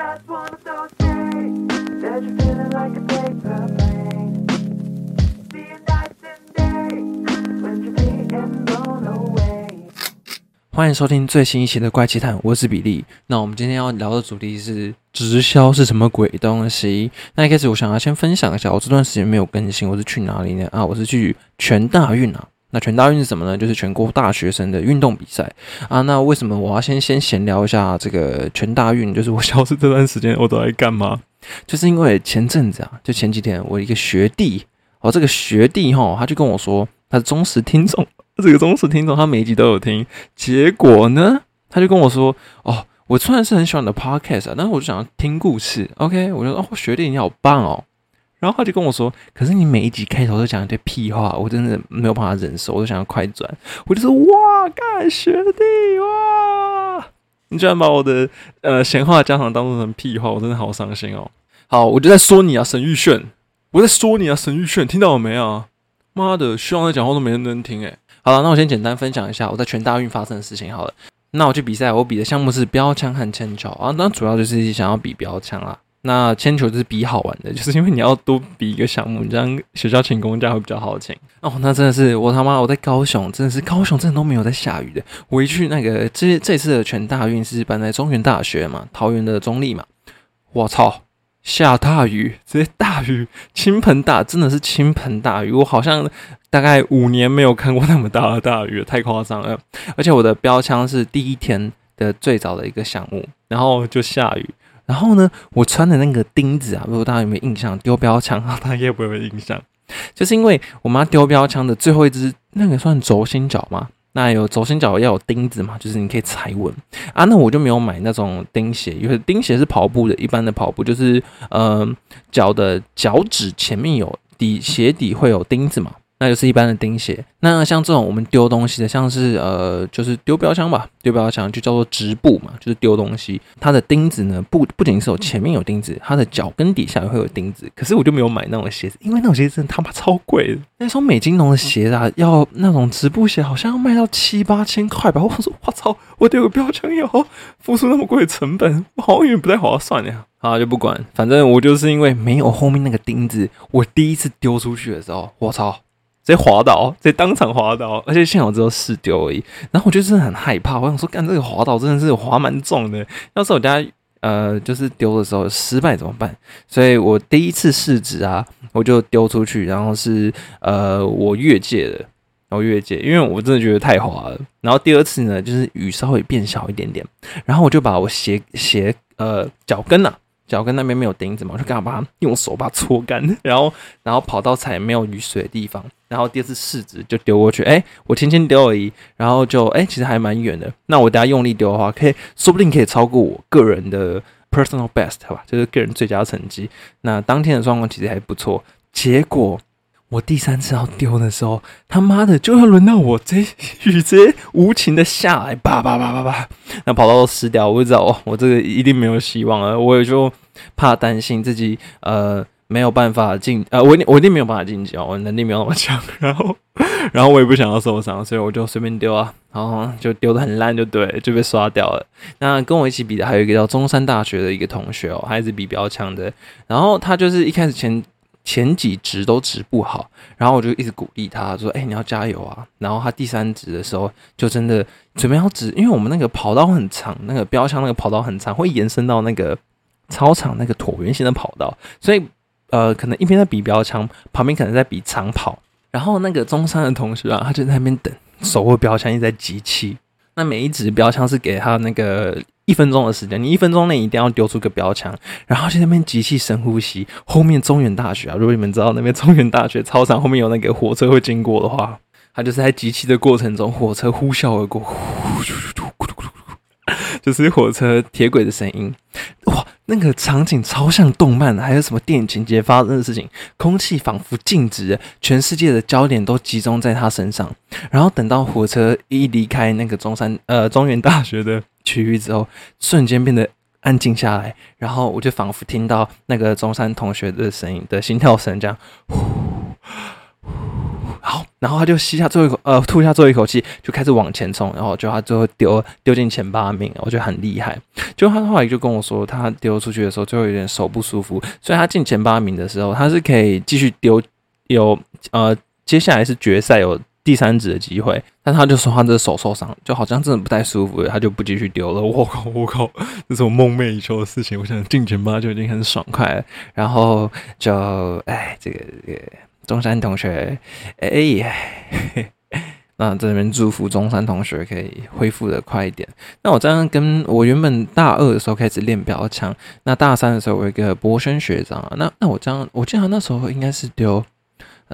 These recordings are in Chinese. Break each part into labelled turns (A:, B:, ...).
A: just one of those days that you're feeling like a paper plane. Seeing nights and days when you're being blown away.
B: 欢迎收听最新一期的《怪奇谈》，我是比利。那我们今天要聊的主题是直销是什么鬼东西？那一开始我想要先分享一下，我这段时间没有更新，我是去哪里呢？啊，我是去全大运啊。那全大运是什么呢？就是全国大学生的运动比赛啊。那为什么我要先先闲聊一下这个全大运？就是我消失这段时间我都在干嘛？就是因为前阵子啊，就前几天，我一个学弟，哦，这个学弟哈，他就跟我说他是忠实听众，这个忠实听众他每一集都有听。结果呢，他就跟我说，哦，我虽然是很喜欢你的 podcast 啊，但是我就想要听故事。OK，我就说，哦，学弟你好棒哦。然后他就跟我说：“可是你每一集开头都讲一堆屁话，我真的没有办法忍受，我就想要快转。”我就说：“哇，干学弟哇！你居然把我的呃闲话家常当做成屁话，我真的好伤心哦。”好，我就在说你啊，沈玉炫，我在说你啊，沈玉炫，听到了没啊？妈的，希望在讲话都没人能听诶。好了，那我先简单分享一下我在全大运发生的事情好了。那我去比赛，我比的项目是标枪和铅球啊，那主要就是想要比标枪啊。那铅球就是比好玩的，就是因为你要多比一个项目，你这样学校请公假会比较好请哦。那真的是我他妈我在高雄，真的是高雄真的都没有在下雨的。我一去那个这这次的全大运是办在中原大学嘛，桃园的中立嘛，我操，下大雨，直接大雨倾盆大，真的是倾盆大雨。我好像大概五年没有看过那么大的大雨，太夸张了。而且我的标枪是第一天的最早的一个项目，然后就下雨。然后呢，我穿的那个钉子啊，不知道大家有没有印象？丢标枪啊，大家也不会有印象，就是因为我妈丢标枪的最后一只，那个算轴心脚嘛？那有轴心脚要有钉子嘛？就是你可以踩稳啊。那我就没有买那种钉鞋，因为钉鞋是跑步的，一般的跑步就是呃脚的脚趾前面有底鞋底会有钉子嘛。那就是一般的钉鞋。那像这种我们丢东西的，像是呃，就是丢标枪吧，丢标枪就叫做直步嘛，就是丢东西。它的钉子呢，不不仅是有前面有钉子，它的脚跟底下也会有钉子。可是我就没有买那种鞋子，因为那种鞋子真的他妈超贵。那双美津浓的鞋啊，要那种直步鞋，好像要卖到七八千块吧。我说我操，我丢个标枪要付出那么贵的成本，我好像不太划算呀。好，就不管，反正我就是因为没有后面那个钉子，我第一次丢出去的时候，我操！直接滑倒，直接当场滑倒，而且幸好只有试丢而已。然后我就真的很害怕，我想说，干这个滑倒真的是滑蛮重的。要是我家呃就是丢的时候失败怎么办？所以我第一次试纸啊，我就丢出去，然后是呃我越界的，然后越界，因为我真的觉得太滑了。然后第二次呢，就是雨稍微变小一点点，然后我就把我鞋鞋呃脚跟呐。脚跟那边没有钉子嘛，我就刚好把它用手把它搓干，然后然后跑到踩没有雨水的地方，然后第二次试纸就丢过去，哎，我轻轻丢而已，然后就哎，其实还蛮远的。那我等下用力丢的话，可以说不定可以超过我个人的 personal best 吧，就是个人最佳成绩。那当天的状况其实还不错，结果。我第三次要丢的时候，他妈的就要轮到我，这雨 直接无情的下来，叭叭叭叭叭，那跑道都湿掉，我就知道，哦，我这个一定没有希望了。我也就怕担心自己，呃，没有办法进，呃，我一定我一定没有办法晋级哦，我能力没有那么强。然后，然后我也不想要受伤，所以我就随便丢啊，然后就丢的很烂，就对，就被刷掉了。那跟我一起比的还有一个叫中山大学的一个同学哦，还是比标枪的，然后他就是一开始前。前几值都值不好，然后我就一直鼓励他说：“哎，你要加油啊！”然后他第三值的时候，就真的准备要值，因为我们那个跑道很长，那个标枪那个跑道很长，会延伸到那个操场那个椭圆形的跑道，所以呃，可能一边在比标枪，旁边可能在比长跑。然后那个中山的同学啊，他就在那边等，手握标枪一直在集气。那每一支标枪是给他那个。一分钟的时间，你一分钟内一定要丢出个标枪，然后去那边集气深呼吸。后面中原大学啊，如果你们知道那边中原大学操场后面有那个火车会经过的话，他就是在集气的过程中，火车呼啸而过，就是火车铁轨的声音。那个场景超像动漫，还有什么电影情节发生的事情？空气仿佛静止，全世界的焦点都集中在他身上。然后等到火车一离开那个中山呃中原大学的。区域之后，瞬间变得安静下来，然后我就仿佛听到那个中山同学的声音的心跳声，这样，呼，好，然后他就吸下最后一口，呃，吐下最后一口气，就开始往前冲，然后就他最后丢丢进前八名，我觉得很厉害。就他后来就跟我说，他丢出去的时候就会有点手不舒服，所以他进前八名的时候，他是可以继续丢，有呃接下来是决赛有第三指的机会，但他就说他的手受伤，就好像真的不太舒服，他就不继续丢了。我靠，我靠，这是我梦寐以求的事情，我想进前八就已经很爽快了，然后就哎这个这个中山同学，哎。那这边祝福中山同学可以恢复的快一点。那我这样跟我原本大二的时候开始练标枪，那大三的时候我有一个博轩学长，那那我这样，我记得那时候应该是丢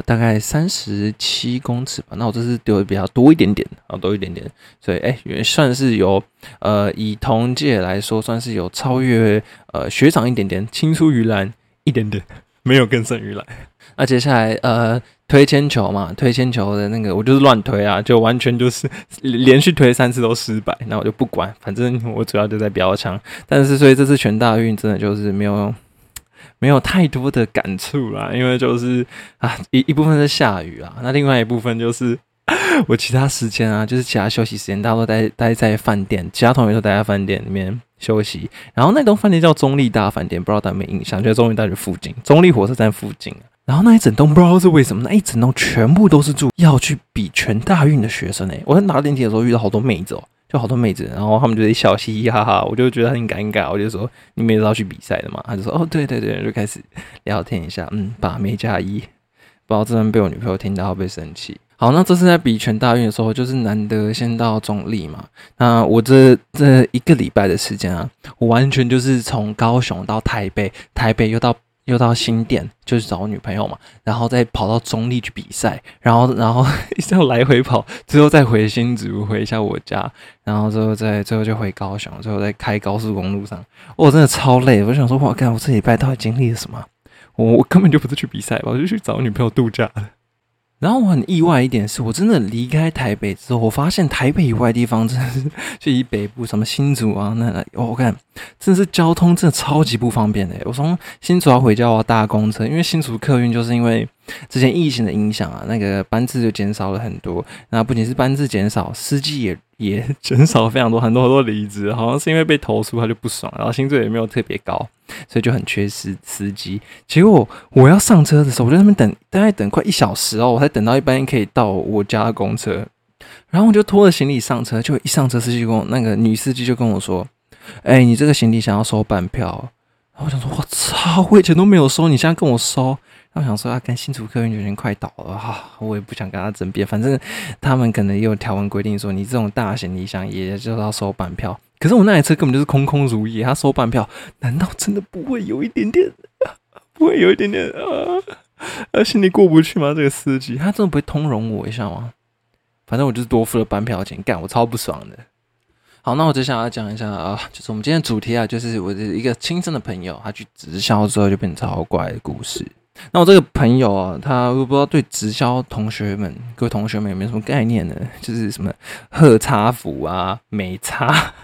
B: 大概三十七公尺吧，那我这次丢的比较多一点点啊，多一点点，所以哎，也算是有呃以同届来说，算是有超越呃学长一点点，青出于蓝一点点，没有更胜于蓝。那接下来呃。推铅球嘛，推铅球的那个我就是乱推啊，就完全就是连续推三次都失败，那我就不管，反正我主要就在标枪。但是所以这次全大运真的就是没有 没有太多的感触啦，因为就是啊一一部分是下雨啊，那另外一部分就是 我其他时间啊，就是其他休息时间，大家都待待在饭店，其他同学都待在饭店里面休息。然后那栋饭店叫中立大饭店，不知道大家有没有印象？就在中立大学附近，中立火车站附近然后那一整栋不知道是为什么，那一整栋全部都是住要去比全大运的学生诶。我在拿电梯的时候遇到好多妹子哦，就好多妹子，然后他们就在笑嘻嘻哈哈，我就觉得很尴尬。我就说你们也是要去比赛的嘛？他就说哦对对对，就开始聊天一下，嗯，把妹加一，不知道这边被我女朋友听到会不会生气。好，那这次在比全大运的时候，就是难得先到中立嘛。那我这这一个礼拜的时间啊，我完全就是从高雄到台北，台北又到。又到新店，就是找我女朋友嘛，然后再跑到中立去比赛，然后然后一直来回跑，最后再回新竹回一下我家，然后最后再最后就回高雄，最后再开高速公路上，我真的超累。我想说，我看我这礼拜到底经历了什么？我我根本就不是去比赛吧，我就去找女朋友度假。然后我很意外一点是，我真的离开台北之后，我发现台北以外地方真的是，就以北部什么新竹啊，那我看真的是交通真的超级不方便的。我从新竹要回家我要搭公车，因为新竹客运就是因为之前疫情的影响啊，那个班次就减少了很多。那不仅是班次减少，司机也也减少非常多，很多很多离职，好像是因为被投诉他就不爽，然后薪水也没有特别高。所以就很缺司司机，结果我要上车的时候，我在那边等，大概等快一小时哦，我才等到一班可以到我家的公车，然后我就拖着行李上车，就一上车，司机跟我那个女司机就跟我说：“哎，你这个行李想要收半票。”然后我想说：“我操，我以前都没有收，你现在跟我收。”我想说：“啊，跟新竹客运有点快倒了哈，我也不想跟他争辩，反正他们可能也有条文规定说，你这种大行李箱也就要收半票。”可是我那台车根本就是空空如也，他收半票，难道真的不会有一点点，不会有一点点啊，心里过不去吗？这个司机他真的不会通融我一下吗？反正我就是多付了半票钱，干我超不爽的。好，那我接下来讲一下啊，就是我们今天主题啊，就是我的一个亲生的朋友，他去直销之后就变超怪的故事。那我这个朋友啊，他我不知道对直销同学们、各位同学们有没有什么概念呢？就是什么贺差福啊、美差。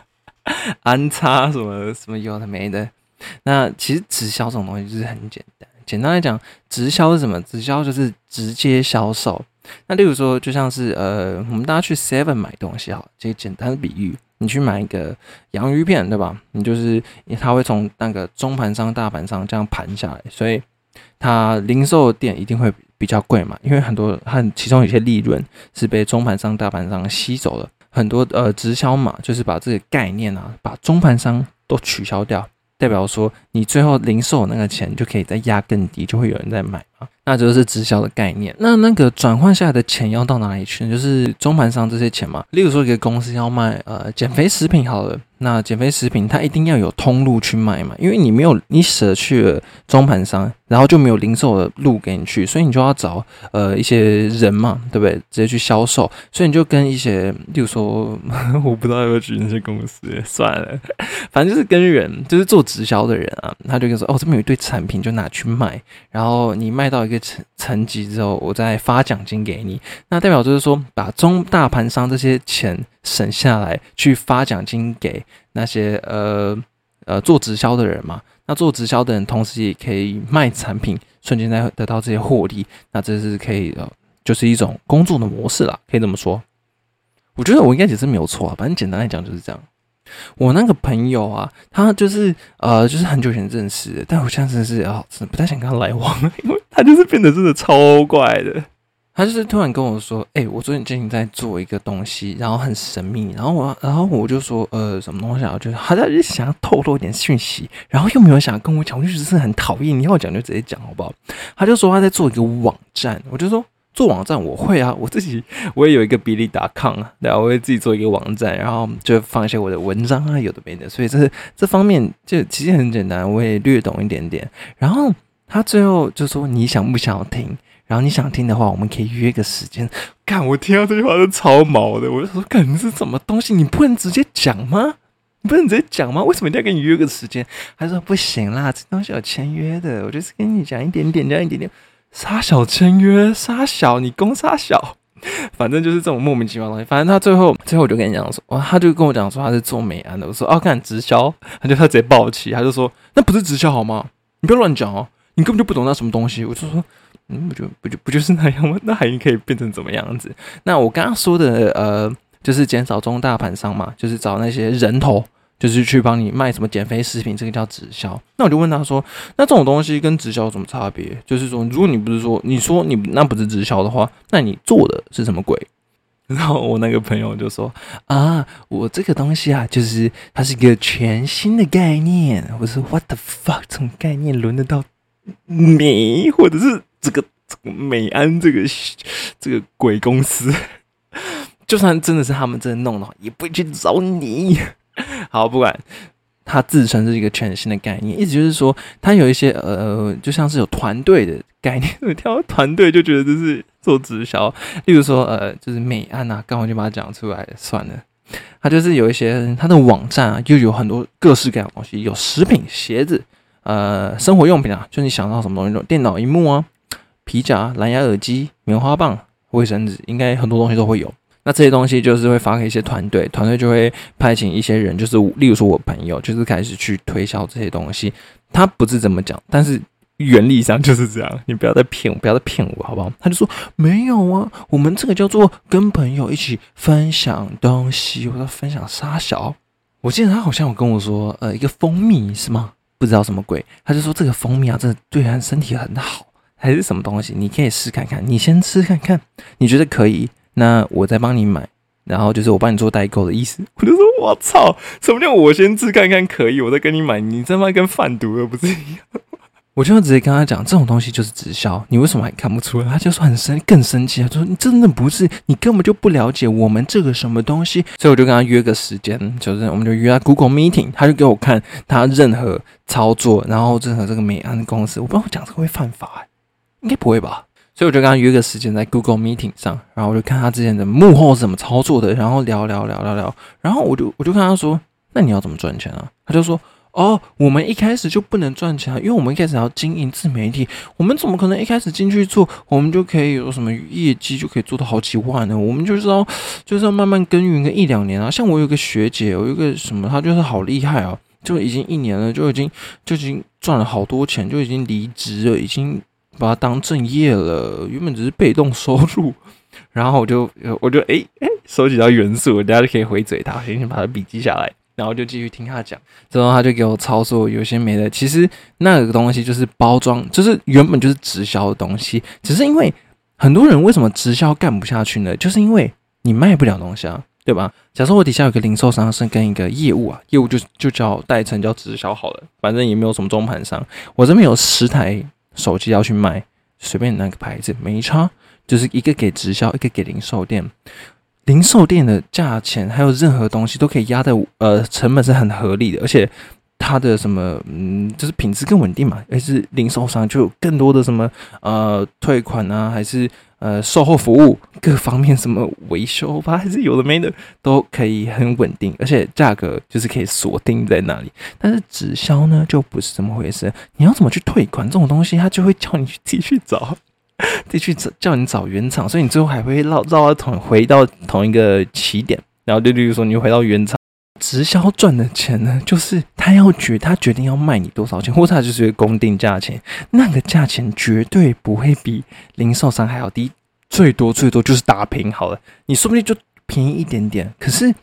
B: 安插什么什么有的没的，那其实直销这种东西就是很简单。简单来讲，直销是什么？直销就是直接销售。那例如说，就像是呃，我们大家去 Seven 买东西，哈，这个简单的比喻，你去买一个洋芋片，对吧？你就是它会从那个中盘商、大盘商这样盘下来，所以它零售店一定会比较贵嘛，因为很多它其中有些利润是被中盘商、大盘商吸走了。很多呃直销嘛，就是把这个概念啊，把中盘商都取消掉，代表说你最后零售那个钱就可以再压更低，就会有人在买嘛。那就是直销的概念。那那个转换下来的钱要到哪里去？就是中盘商这些钱嘛。例如说一个公司要卖呃减肥食品，好了。那减肥食品它一定要有通路去卖嘛，因为你没有你舍去了中盘商，然后就没有零售的路给你去，所以你就要找呃一些人嘛，对不对？直接去销售，所以你就跟一些，例如说 我不知道要不要举那些公司，算了，反正就是跟人，就是做直销的人啊，他就跟说哦，这边有一堆产品，就拿去卖，然后你卖到一个层层级之后，我再发奖金给你，那代表就是说把中大盘商这些钱。省下来去发奖金给那些呃呃做直销的人嘛，那做直销的人同时也可以卖产品，瞬间在得到这些获利，那这是可以的，就是一种工作的模式啦，可以这么说。我觉得我应该解释没有错啊，反正简单来讲就是这样。我那个朋友啊，他就是呃，就是很久以前认识的，但我现在真的是啊，真的不太想跟他来往了，因为他就是变得真的超怪的。他就是突然跟我说：“哎、我最近在做一个东西，然后很神秘。”然后我，然后我就说：“呃，什么东西啊？”就是他在就是想要透露一点讯息，然后又没有想要跟我讲，我就觉得是很讨厌。你要讲就直接讲好不好？他就说他在做一个网站，我就说做网站我会啊，我自己 我也有一个比利达康啊，对啊，我会自己做一个网站，然后就放一些我的文章啊，有的没的，所以这这方面就其实很简单，我也略懂一点点。然后他最后就说你想不想听？然后你想听的话，我们可以约个时间。干，我听到这句话是超毛的，我就说，干，你是什么东西？你不能直接讲吗？你不能直接讲吗？为什么一定要跟你约个时间？他说不行啦，这东西有签约的，我就是跟你讲一点点，讲一点点。沙小签约，沙小，你攻沙小，反正就是这种莫名其妙的东西。反正他最后，最后我就跟你讲说，哇，他就跟我讲说他是做美安的。我说哦，干直销，他就他直接暴气，他就说那不是直销好吗？你不要乱讲哦，你根本就不懂那什么东西。我就说。嗯，不就不就不就是那样吗？那还可以变成怎么样子？那我刚刚说的呃，就是减少中大盘商嘛，就是找那些人头，就是去帮你卖什么减肥食品，这个叫直销。那我就问他说，那这种东西跟直销有什么差别？就是说，如果你不是说你说你那不是直销的话，那你做的是什么鬼？然后我那个朋友就说啊，我这个东西啊，就是它是一个全新的概念。我说 What the fuck？这种概念轮得到你，或者是这个这个美安这个这个鬼公司？就算真的是他们真的弄的话，也不会去找你。好，不管它自称是一个全新的概念，意思就是说，它有一些呃，就像是有团队的概念。我听到团队就觉得这是做直销，例如说呃，就是美安啊，刚好就把它讲出来，算了。它就是有一些它的网站啊，又有很多各式各样的东西，有食品、鞋子，呃，生活用品啊，就你想到什么东西都，电脑荧幕啊，皮夹、蓝牙耳机、棉花棒、卫生纸，应该很多东西都会有。那这些东西就是会发给一些团队，团队就会派请一些人，就是例如说我朋友，就是开始去推销这些东西。他不是这么讲，但是原理上就是这样。你不要再骗我，不要再骗我，好不好？他就说没有啊，我们这个叫做跟朋友一起分享东西。我说分享沙小，我记得他好像有跟我说，呃，一个蜂蜜是吗？不知道什么鬼，他就说这个蜂蜜啊，真的对人身体很好，还是什么东西？你可以试看看，你先吃看看，你觉得可以？那我再帮你买，然后就是我帮你做代购的意思。我就说，我操，什么叫我先自看看可以，我再跟你买？你他妈跟贩毒的不是一样？我就直接跟他讲，这种东西就是直销，你为什么还看不出来？他就说很生，更生气，他说你真的不是，你根本就不了解我们这个什么东西。所以我就跟他约个时间，就是我们就约他 Google Meeting，他就给我看他任何操作，然后任何这个美安公司，我不知道我讲这个会犯法、欸，应该不会吧？所以我就跟他约个时间在 Google Meeting 上，然后我就看他之前的幕后是怎么操作的，然后聊聊聊聊聊，然后我就我就跟他说，那你要怎么赚钱啊？他就说，哦，我们一开始就不能赚钱啊，因为我们一开始要经营自媒体，我们怎么可能一开始进去做，我们就可以有什么业绩就可以做到好几万呢？我们就是要就是要慢慢耕耘个一两年啊。像我有个学姐，我有个什么，她就是好厉害啊，就已经一年了，就已经就已经赚了好多钱，就已经离职了，已经。把它当正业了，原本只是被动收入，然后我就我就诶诶收集到元素，大家就可以回嘴他，先先把它笔记下来，然后就继续听他讲。之后他就给我操作，有些没的。其实那个东西就是包装，就是原本就是直销的东西，只是因为很多人为什么直销干不下去呢？就是因为你卖不了东西啊，对吧？假设我底下有个零售商是跟一个业务啊，业务就就叫代称叫直销好了，反正也没有什么中盘商，我这边有十台。手机要去卖，随便哪个牌子没差，就是一个给直销，一个给零售店。零售店的价钱还有任何东西都可以压在呃成本是很合理的，而且它的什么嗯就是品质更稳定嘛。而是零售商就有更多的什么呃退款啊，还是呃售后服务各方面什么维修吧，还是有的没的都可以很稳定，而且价格就是可以锁定在那里。但是直销呢就不是这么回事，你要怎么去退款这种东西，他就会叫你去自己 去找。继续找叫你找原厂，所以你最后还会绕绕到同回到同一个起点，然后就例如说你回到原厂，直销赚的钱呢，就是他要决他决定要卖你多少钱，或者他就是个公定价钱，那个价钱绝对不会比零售商还要低，最多最多就是打平好了，你说不定就便宜一点点。可是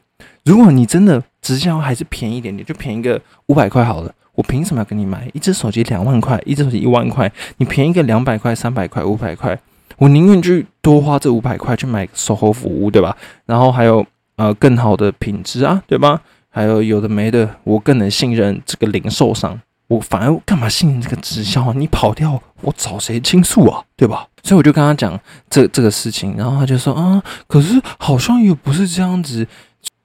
B: 如果你真的直销还是便宜一点点，就便宜个五百块好了，我凭什么要跟你买？一只手机两万块，一只手机一万块，你便宜个两百块、三百块、五百块，我宁愿去多花这五百块去买售后服务，对吧？然后还有呃更好的品质啊，对吧？还有有的没的，我更能信任这个零售商。我反而干嘛信任这个直销啊？你跑掉，我找谁倾诉啊？对吧？所以我就跟他讲这这个事情，然后他就说啊，可是好像也不是这样子。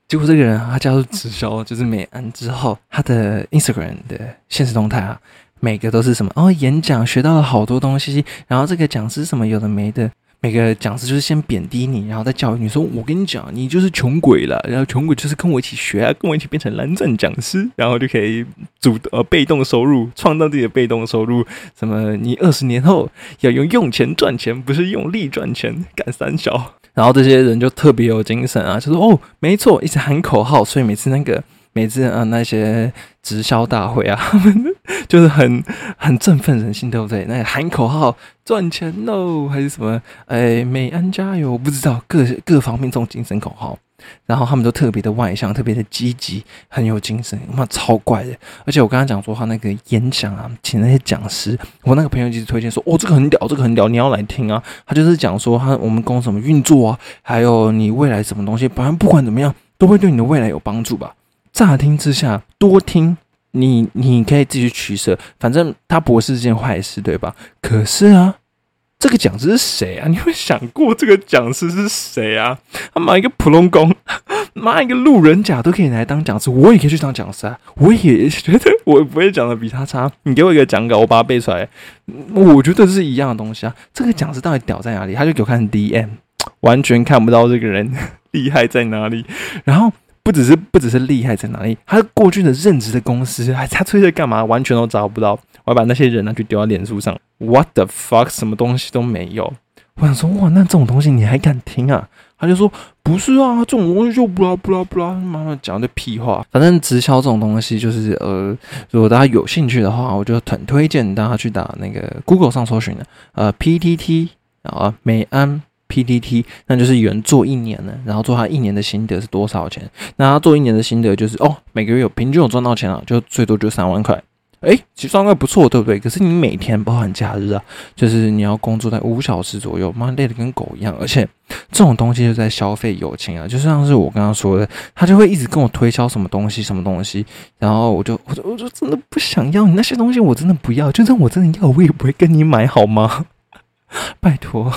B: 结果这个人他加入直销，就是美安之后，他的 Instagram 的现实动态啊，每个都是什么哦，演讲学到了好多东西，然后这个讲师什么有的没的。每个讲师就是先贬低你，然后再教育你说：“我跟你讲，你就是穷鬼了。然后穷鬼就是跟我一起学啊，跟我一起变成蓝钻讲师，然后就可以主呃被动收入，创造自己的被动收入。什么？你二十年后要用用钱赚钱，不是用力赚钱，干三小。然后这些人就特别有精神啊，就说：哦，没错，一直喊口号，所以每次那个。”每次啊，那些直销大会啊，他们就是很很振奋人心，对不对？那喊口号赚钱喽，还是什么？哎，美安加油！不知道各各方面这种精神口号，然后他们都特别的外向，特别的积极，很有精神，妈超怪的！而且我刚刚讲说他那个演讲啊，请那些讲师，我那个朋友一直推荐说，哦，这个很屌，这个很屌，你要来听啊！他就是讲说他我们公司怎么运作啊，还有你未来什么东西，反正不管怎么样，都会对你的未来有帮助吧。乍听之下，多听你，你可以自己取舍。反正他不是件坏事，对吧？可是啊，这个讲师是谁啊？你有想过这个讲师是谁啊？他妈一个普通工，妈一个路人甲都可以来当讲师，我也可以去当讲师啊！我也觉得 我不会讲的比他差。你给我一个讲稿，我把它背出来，我觉得是一样的东西啊。这个讲师到底屌在哪里？他就给我看 DM，完全看不到这个人 厉害在哪里。然后。不只是不只是厉害在哪里，他过去的任职的公司，还他出去干嘛，完全都找不到。我要把那些人拿去丢到脸书上，what the fuck，什么东西都没有。我想说，哇，那这种东西你还敢听啊？他就说，不是啊，这种东西就不啦不啦不啦，妈妈讲的屁话。反正直销这种东西，就是呃，如果大家有兴趣的话，我就很推荐大家去打那个 Google 上搜寻的，呃，PTT 啊，美安。PTT，那就是有人做一年了，然后做他一年的心得是多少钱？那他做一年的心得就是哦，每个月有平均有赚到钱了，就最多就三万块。诶，其实三万块不错，对不对？可是你每天包含假日啊，就是你要工作在五小时左右，妈累的跟狗一样。而且这种东西就在消费友情啊，就像是我刚刚说的，他就会一直跟我推销什么东西，什么东西，然后我就我就我就真的不想要你那些东西，我真的不要。就算我真的要，我也不会跟你买，好吗？拜托。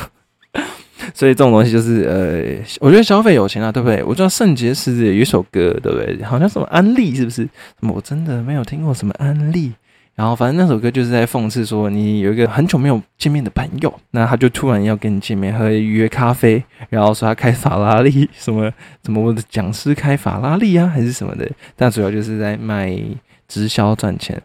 B: 所以这种东西就是呃，我觉得消费有钱啊，对不对？我知道圣洁是有一首歌，对不对？好像什么安利，是不是？我真的没有听过什么安利。然后反正那首歌就是在讽刺说，你有一个很久没有见面的朋友，那他就突然要跟你见面，喝约咖啡，然后说他开法拉利，什么什么我的讲师开法拉利啊，还是什么的。但主要就是在卖直销赚钱。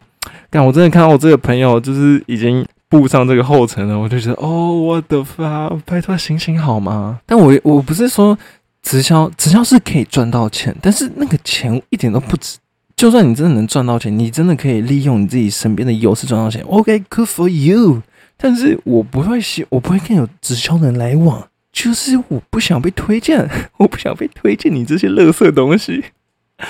B: 但我真的看到我这个朋友，就是已经。步上这个后尘了，我就觉得哦，我的发，拜托醒醒好吗？但我我不是说直销，直销是可以赚到钱，但是那个钱一点都不值。就算你真的能赚到钱，你真的可以利用你自己身边的优势赚到钱。OK，good for you。但是我不会希，我不会跟有直销的人来往，就是我不想被推荐，我不想被推荐你这些垃圾东西。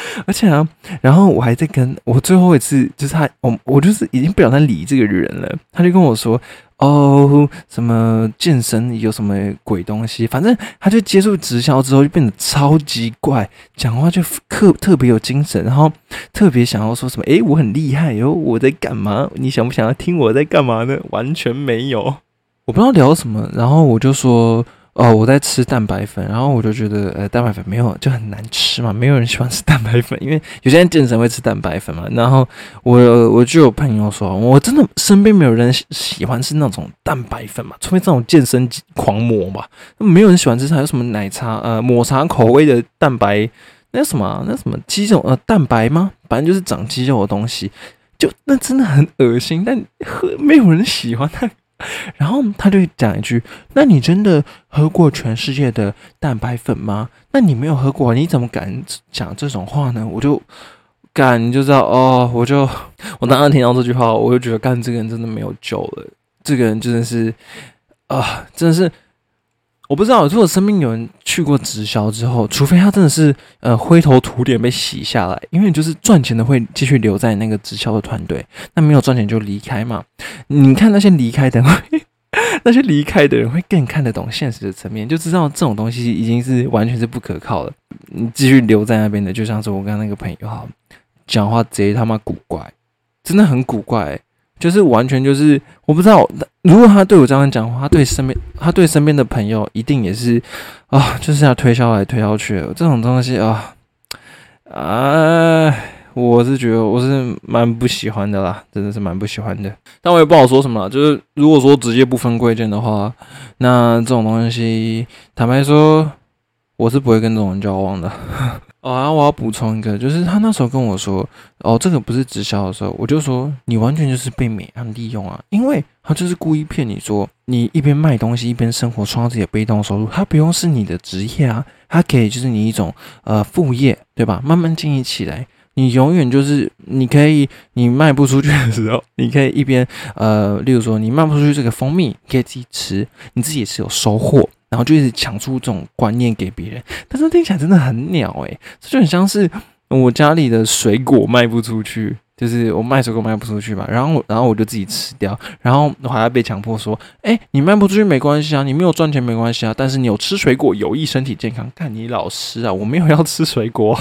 B: 而且啊，然后我还在跟我最后一次，就是他，我我就是已经不想再理这个人了。他就跟我说：“哦，什么健身有什么鬼东西？反正他就接触直销之后，就变得超级怪，讲话就特特别有精神，然后特别想要说什么？诶，我很厉害哟，我在干嘛？你想不想要听我在干嘛呢？完全没有，我不知道聊什么。然后我就说。哦，我在吃蛋白粉，然后我就觉得，呃，蛋白粉没有就很难吃嘛，没有人喜欢吃蛋白粉，因为有些人健身会吃蛋白粉嘛。然后我我就有朋友说，我真的身边没有人喜欢吃那种蛋白粉嘛，除非这种健身狂魔吧，没有人喜欢吃。还有什么奶茶，呃，抹茶口味的蛋白，那什么那什么肌肉呃蛋白吗？反正就是长肌肉的东西，就那真的很恶心，但喝没有人喜欢那。然后他就讲一句：“那你真的喝过全世界的蛋白粉吗？那你没有喝过，你怎么敢讲这种话呢？”我就干，你就知道哦。我就我当时听到这句话，我就觉得干这个人真的没有救了。这个人真的是啊，真的是我不知道，如果身边有人去过直销之后，除非他真的是呃灰头土脸被洗下来，因为就是赚钱的会继续留在那个直销的团队，那没有赚钱就离开嘛。你看那些离开的，那些离开的人会更看得懂现实的层面，就知道这种东西已经是完全是不可靠了。你继续留在那边的，就像是我刚刚那个朋友哈，讲话贼他妈古怪，真的很古怪、就是完全就是我不知道，如果他对我这样讲话，他对身边他对身边的朋友一定也是啊，就是要推销来推销去的这种东西啊，啊，我是觉得我是蛮不喜欢的啦，真的是蛮不喜欢的。但我也不好说什么，就是如果说直接不分贵贱的话，那这种东西，坦白说，我是不会跟这种人交往的。哦，然后我要补充一个，就是他那时候跟我说，哦，这个不是直销的时候，我就说你完全就是被美安利用啊，因为他就是故意骗你说，你一边卖东西一边生活，创造自己的被动收入，他不用是你的职业啊，他可以就是你一种呃副业，对吧？慢慢经营起来，你永远就是你可以，你卖不出去的时候，你可以一边呃，例如说你卖不出去这个蜂蜜，你可以自己吃，你自己也是有收获。然后就一直抢出这种观念给别人，但是听起来真的很鸟诶、这就很像是我家里的水果卖不出去，就是我卖水果卖不出去嘛，然后然后我就自己吃掉，然后我还要被强迫说，哎，你卖不出去没关系啊，你没有赚钱没关系啊，但是你有吃水果有益身体健康，看你老师啊，我没有要吃水果，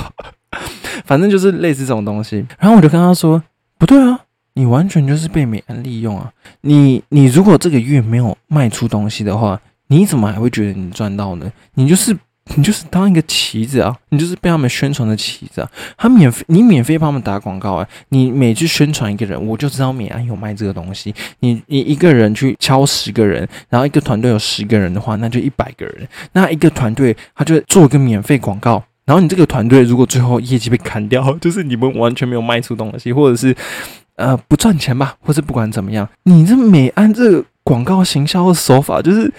B: 反正就是类似这种东西，然后我就跟他说，不对啊。你完全就是被美安利用啊！你你如果这个月没有卖出东西的话，你怎么还会觉得你赚到呢？你就是你就是当一个旗子啊，你就是被他们宣传的旗子啊。他免费，你免费帮他们打广告啊。你每去宣传一个人，我就知道美安有卖这个东西。你你一个人去敲十个人，然后一个团队有十个人的话，那就一百个人。那一个团队他就做一个免费广告，然后你这个团队如果最后业绩被砍掉，就是你们完全没有卖出东西，或者是呃不赚钱吧，或是不管怎么样，你这美安这个广告行销的手法就是。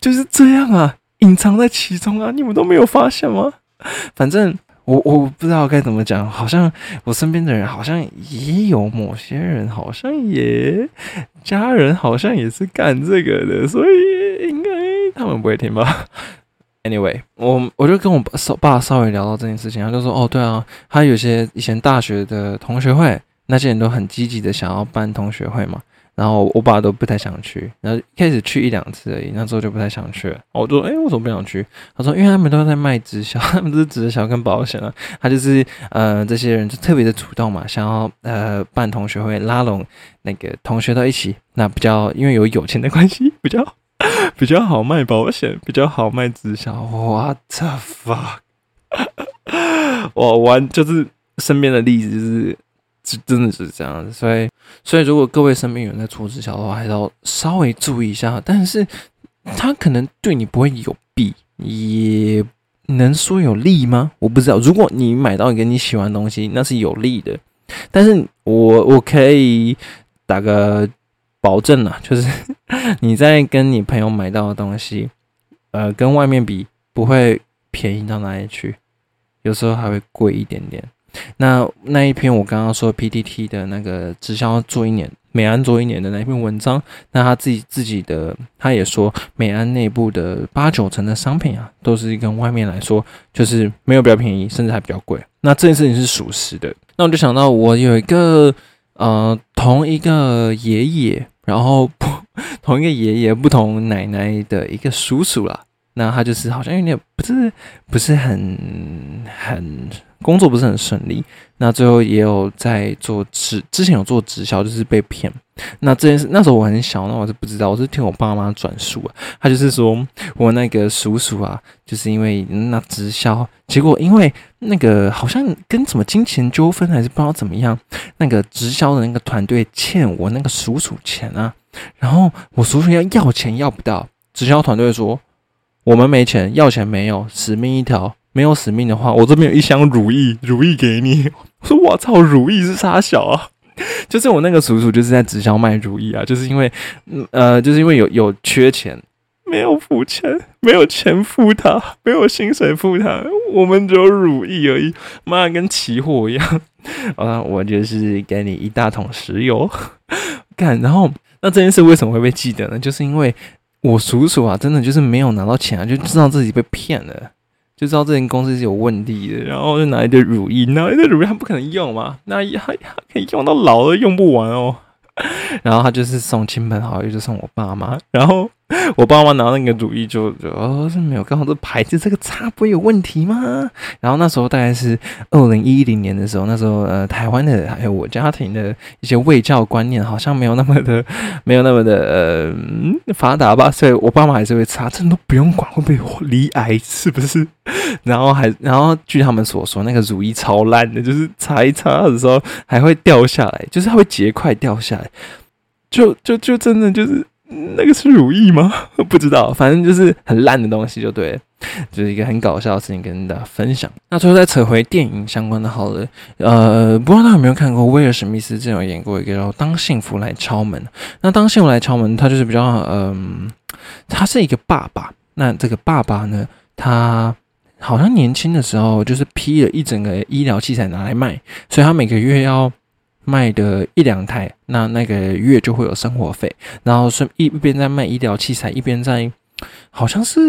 B: 就是这样啊，隐藏在其中啊，你们都没有发现吗？反正我我不知道该怎么讲，好像我身边的人好像也有某些人，好像也家人好像也是干这个的，所以应该他们不会听吧。Anyway，我我就跟我爸爸稍微聊到这件事情，他就说：“哦，对啊，他有些以前大学的同学会，那些人都很积极的想要办同学会嘛。”然后我爸都不太想去，然后一开始去一两次而已，那之后就不太想去了。我就说，哎，为什么不想去？他说，因为他们都在卖直销，他们都是直销跟保险啊。他就是呃，这些人就特别的主动嘛，想要呃办同学会，拉拢那个同学到一起，那比较因为有有钱的关系，比较比较好卖保险，比较好卖直销。What the fuck？我玩就是身边的例子就是。真的是这样子，所以，所以如果各位身边有人在做直销的话，还是要稍微注意一下。但是，他可能对你不会有弊，也能说有利吗？我不知道。如果你买到一个你喜欢的东西，那是有利的。但是我我可以打个保证啊，就是 你在跟你朋友买到的东西，呃，跟外面比不会便宜到哪里去，有时候还会贵一点点。那那一篇我刚刚说 PTT 的那个直销做一年，美安做一年的那一篇文章，那他自己自己的他也说，美安内部的八九成的商品啊，都是跟外面来说就是没有比较便宜，甚至还比较贵。那这件事情是属实的。那我就想到我有一个呃同一个爷爷，然后不 同一个爷爷不同奶奶的一个叔叔啦。那他就是好像有点不是不是很很工作不是很顺利，那最后也有在做直之前有做直销，就是被骗。那这件事那时候我很小，那我是不知道，我是听我爸妈转述啊。他就是说我那个叔叔啊，就是因为那直销，结果因为那个好像跟什么金钱纠纷还是不知道怎么样，那个直销的那个团队欠我那个叔叔钱啊，然后我叔叔要要钱要不到，直销团队说。我们没钱，要钱没有，使命一条。没有使命的话，我这边有一箱如意，如意给你。我说我操，如意是啥小啊？就是我那个叔叔就是在直销卖如意啊，就是因为，呃，就是因为有有缺钱，没有付钱，没有钱付他，没有薪水付他，我们只有如意而已，妈跟期货一样。啊，我就是给你一大桶石油，干。然后那这件事为什么会被记得呢？就是因为。我叔叔啊，真的就是没有拿到钱啊，就知道自己被骗了，就知道这间公司是有问题的，然后就拿一堆乳液，拿一堆乳液他不可能用嘛，那他他可以用到老了用不完哦。然后他就是送亲朋好友，就送我爸妈，然后 我爸妈拿那个乳液就就哦是没有刚好这牌子这个擦不会有问题吗？然后那时候大概是二零一零年的时候，那时候呃台湾的还有我家庭的一些卫教观念好像没有那么的 没有那么的呃发达吧，所以我爸妈还是会擦，真的都不用管会不会离癌是不是？然后还然后据他们所说，那个乳液超烂的，就是擦一擦的时候还会掉下来，就是它会结块掉下来。就就就真的就是那个是如意吗？不知道，反正就是很烂的东西，就对，就是一个很搞笑的事情跟大家分享。那最后再扯回电影相关的，好了，呃，不知道大家有没有看过威尔史密斯之前演过一个叫《当幸福来敲门》。那《当幸福来敲门》，他就是比较嗯，他是一个爸爸。那这个爸爸呢，他好像年轻的时候就是批了一整个医疗器材拿来卖，所以他每个月要。卖的一两台，那那个月就会有生活费，然后是一边在卖医疗器材，一边在好像是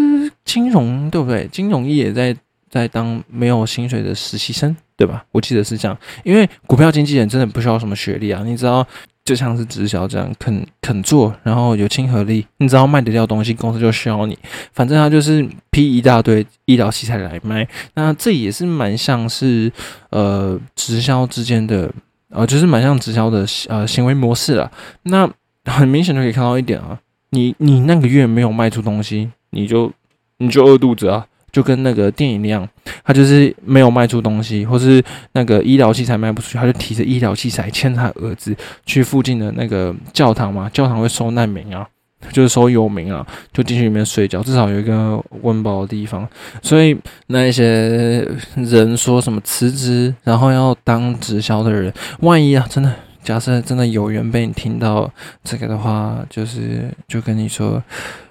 B: 金融，对不对？金融业也在在当没有薪水的实习生，对吧？我记得是这样，因为股票经纪人真的不需要什么学历啊，你知道，就像是直销这样，肯肯做，然后有亲和力，你知道卖得掉东西，公司就需要你。反正他就是批一大堆医疗器材来卖，那这也是蛮像是呃直销之间的。啊，就是蛮像直销的呃行为模式了。那很明显就可以看到一点啊，你你那个月没有卖出东西，你就你就饿肚子啊，就跟那个电影一样，他就是没有卖出东西，或是那个医疗器材卖不出去，他就提着医疗器材牵他儿子去附近的那个教堂嘛，教堂会收难民啊。就是说有名啊，就进去里面睡觉，至少有一个温饱的地方。所以那一些人说什么辞职，然后要当直销的人，万一啊，真的假设真的有缘被你听到这个的话，就是就跟你说，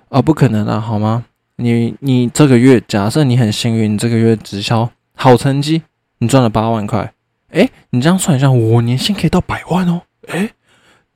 B: 哦，不可能啊，好吗？你你这个月假设你很幸运，你这个月直销好成绩，你赚了八万块，诶，你这样算一下，我年薪可以到百万哦，诶。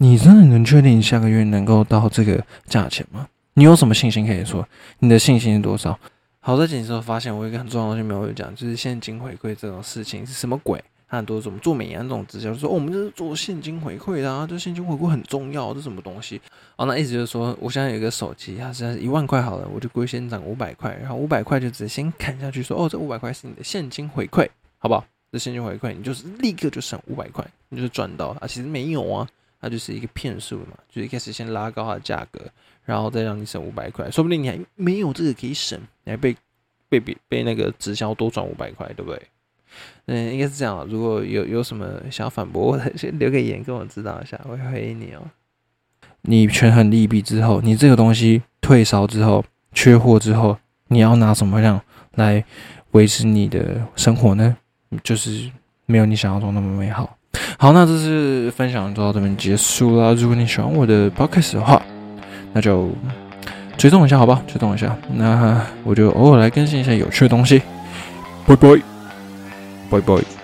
B: 你真的能确定你下个月能够到这个价钱吗？你有什么信心可以说？你的信心是多少？好在紧时候发现，我一个很重要的东西没有讲，就是现金回馈这种事情是什么鬼？很多种做美颜这种直销说，哦我们这是做现金回馈的啊，这现金回馈很重要，这什么东西？哦，那意思就是说，我现在有一个手机，它现在一万块好了，我就归先涨五百块，然后五百块就直接先砍下去，说哦，这五百块是你的现金回馈，好不好？这现金回馈，你就是立刻就省五百块，你就是赚到啊！其实没有啊。它就是一个骗术嘛，就一开始先拉高它的价格，然后再让你省五百块，说不定你还没有这个可以省，你还被被被被那个直销多赚五百块，对不对？嗯，应该是这样。如果有有什么想要反驳的，先留个言跟我知道一下，我会回应你哦。你权衡利弊之后，你这个东西退烧之后，缺货之后，你要拿什么量来维持你的生活呢？就是没有你想象中那么美好。好，那这次分享就到这边结束啦。如果你喜欢我的 podcast 的话，那就追踪一下，好吧？追踪一下，那我就偶尔来更新一些有趣的东西。拜拜，拜拜。